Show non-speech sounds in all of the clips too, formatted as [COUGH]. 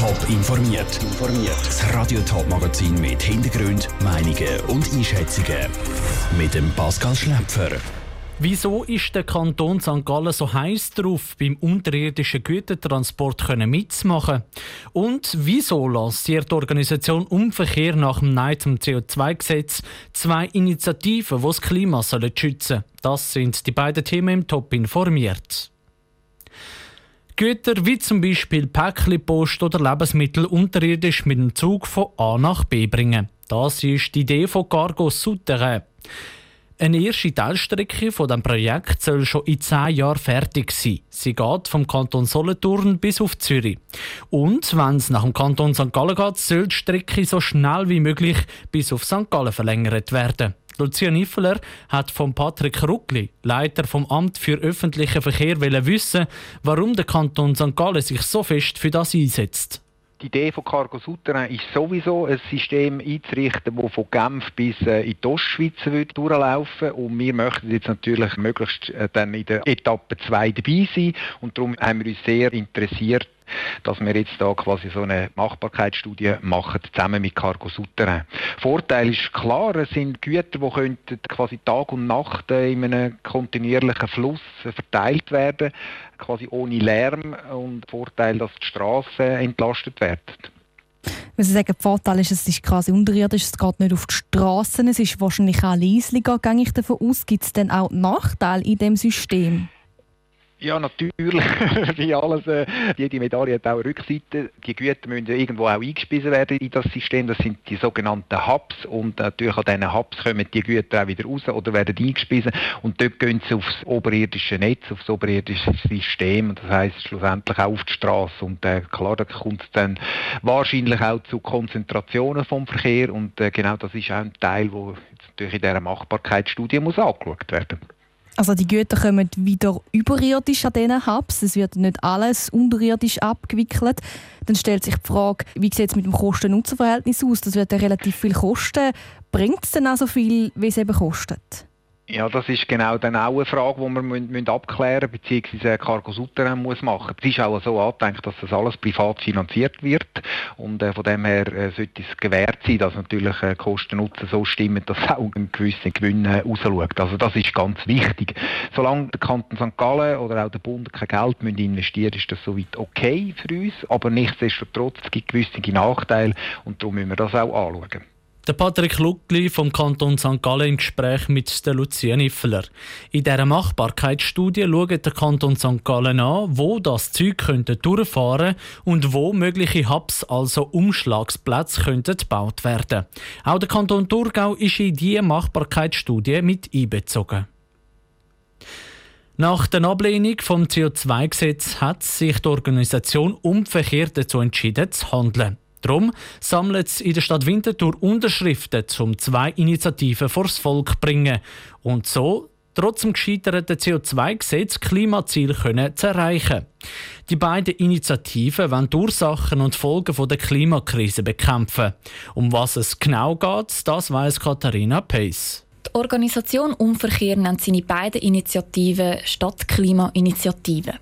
Top informiert. Das Radio Top Magazin mit Hintergrund, Meinungen und Einschätzungen mit dem Pascal Schläpfer. Wieso ist der Kanton St. Gallen so heiß drauf, beim unterirdischen Gütertransport mitzumachen? Und wieso lanciert die Organisation Umverkehr nach dem Nein zum CO2-Gesetz zwei Initiativen, die das Klima schützen sollen? Das sind die beiden Themen im Top informiert. Güter wie zum Beispiel Päckchenpost oder Lebensmittel unterirdisch mit dem Zug von A nach B bringen. Das ist die Idee von Cargo Souterrain. Eine erste Teilstrecke von dem Projekt soll schon in zehn Jahren fertig sein. Sie geht vom Kanton Solothurn bis auf Zürich. Und wenn es nach dem Kanton St. Gallen geht, soll die Strecke so schnell wie möglich bis auf St. Gallen verlängert werden. Lucia Niffeler hat von Patrick Ruckli, Leiter vom Amt für öffentlichen Verkehr, wissen, warum der Kanton St. Gallen sich so fest für das einsetzt. Die Idee von Cargo Souterrain ist sowieso ein System einzurichten, das von Genf bis äh, in die Ostschweiz durchlaufen Und wir möchten jetzt natürlich möglichst äh, dann in der Etappe 2 dabei sein. Und darum haben wir uns sehr interessiert, dass wir jetzt da quasi so eine Machbarkeitsstudie machen, zusammen mit Cargo Souterrain. Vorteil ist klar, es sind Güter, die könnten quasi Tag und Nacht in einem kontinuierlichen Fluss verteilt werden quasi ohne Lärm und Vorteil, dass die Straßen entlastet werden. Wenn Sie sagen, der Vorteil ist, es ist quasi unterirdisch, es geht nicht auf die Straßen, es ist wahrscheinlich auch leislicher, gehe ich davon aus. Gibt es denn auch Nachteile in dem System? Ja, natürlich. [LAUGHS] Wie alles, äh, jede Medaille hat auch eine Rückseite. Die Güter müssen irgendwo auch eingespiesen werden in das System. Das sind die sogenannten Hubs. Und natürlich an diesen Hubs kommen die Güter auch wieder raus oder werden eingespiesen. Und dort gehen sie aufs oberirdische Netz, aufs oberirdische System. Das heisst schlussendlich auch auf die Straße. Und äh, klar, da kommt es dann wahrscheinlich auch zu Konzentrationen vom Verkehr. Und äh, genau das ist auch ein Teil, der natürlich in dieser Machbarkeitsstudie muss angeschaut werden muss. Also die Güter kommen wieder überirdisch an diesen Hubs. Es wird nicht alles unterirdisch abgewickelt. Dann stellt sich die Frage, wie sieht es mit dem Kosten-Nutzen-Verhältnis aus? Das wird ja relativ viel kosten. Bringt es denn auch so viel, wie es eben kostet? Ja, das ist genau dann auch eine Frage, die wir abklären müssen, bzw. Cargo Souterrain muss machen. Es ist auch so angedenkt, dass das alles privat finanziert wird und äh, von dem her äh, sollte es gewährt sein, dass natürlich äh, Kosten-Nutzen so stimmen, dass auch ein gewisser Gewinn äh, rausschaut. Also das ist ganz wichtig. Solange der Kanton St. Gallen oder auch der Bund kein Geld müssen investieren ist das soweit okay für uns, aber nichtsdestotrotz es gibt gewisse Nachteile und darum müssen wir das auch anschauen. Der Patrick Luckli vom Kanton St. Gallen im Gespräch mit der Lucia Niffeler. In dieser Machbarkeitsstudie schaut der Kanton St. Gallen an, wo das Zeug könnte durchfahren und wo mögliche Hubs, also Umschlagsplätze, könnten gebaut werden. Auch der Kanton Thurgau ist in diese Machbarkeitsstudie mit einbezogen. Nach der Ablehnung vom CO2-Gesetz hat sich die Organisation umverkehrt dazu entschieden, zu handeln. Darum sammelt es in der Stadt Winterthur Unterschriften, um zwei Initiativen vors Volk zu bringen und so trotz dem gescheiterten CO2-Gesetz Klimaziel zu erreichen. Die beiden Initiativen wollen die Ursachen und Folgen der Klimakrise bekämpfen. Um was es genau geht, das weiß Katharina Pace. Die Organisation Umverkehr nennt seine beiden Initiativen Stadtklimainitiativen.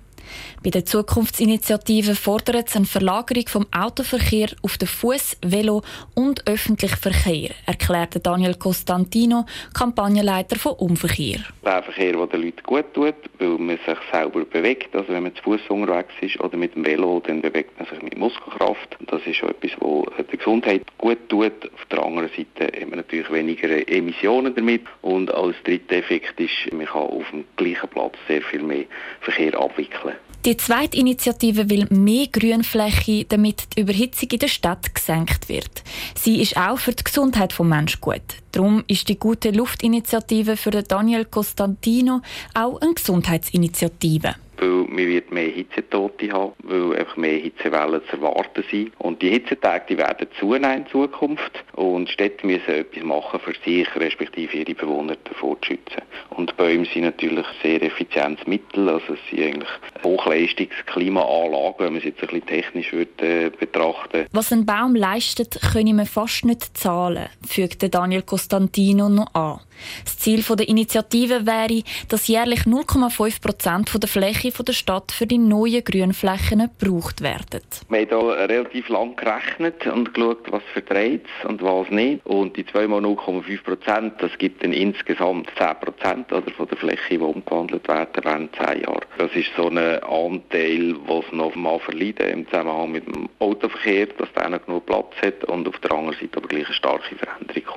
Bei der Zukunftsinitiative fordert es eine Verlagerung vom Autoverkehr auf den Fuß, Velo und öffentlichen Verkehr, erklärte Daniel Costantino, Kampagnenleiter von Umverkehr. Der Verkehr, der den Leuten gut tut, weil man sich selber bewegt. Also wenn man zu Fuß unterwegs ist oder mit dem Velo, dann bewegt man sich mit Muskelkraft. Das ist etwas, was der Gesundheit gut tut. Auf der anderen Seite hat man natürlich weniger Emissionen damit. Und als dritter Effekt ist, man kann auf dem gleichen Platz sehr viel mehr Verkehr abwickeln. Die zweite Initiative will mehr Grünfläche, damit die Überhitzung in der Stadt gesenkt wird. Sie ist auch für die Gesundheit des Menschen gut. Darum ist die Gute Luftinitiative für Daniel Costantino auch eine Gesundheitsinitiative weil man wird mehr Hitzetote haben, weil einfach mehr Hitzewellen zu erwarten sind. Und die Hitzetage die werden zunehmen in Zukunft und Städte müssen etwas machen, für sich respektive ihre Bewohner davor zu schützen. Und Bäume sind natürlich sehr effizientes Mittel, also es sind eigentlich Hochleistungsklimaanlagen, wenn man es jetzt ein bisschen technisch würde, äh, betrachten Was ein Baum leistet, können wir fast nicht zahlen, fügte Daniel Costantino noch an. Das Ziel der Initiative wäre, dass jährlich 0,5 Prozent der Fläche Fläche der Stadt für die neuen Grünflächen gebraucht werden. Wir haben hier relativ lang gerechnet und geschaut, was verdreht und was nicht. Und die 2 mal 0,5 Prozent, das gibt dann insgesamt 10 Prozent von der Fläche, die umgewandelt werden während 10 Jahren. Das ist so ein Anteil, was noch mal verleiden im Zusammenhang mit dem Autoverkehr, dass der noch genug Platz hat und auf der anderen Seite aber gleich eine starke Veränderung.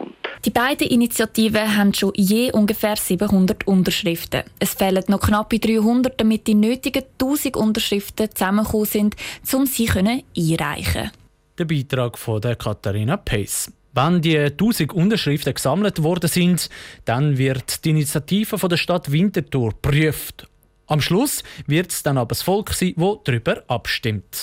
Die beiden Initiativen haben schon je ungefähr 700 Unterschriften. Es fehlen noch knappe 300, damit die nötigen 1000 Unterschriften zusammengekommen sind, um sie einreichen Der Beitrag von der Katharina Pace. Wenn die 1000 Unterschriften gesammelt worden sind, dann wird die Initiative von der Stadt Winterthur geprüft. Am Schluss wird es dann aber das Volk sein, das darüber abstimmt.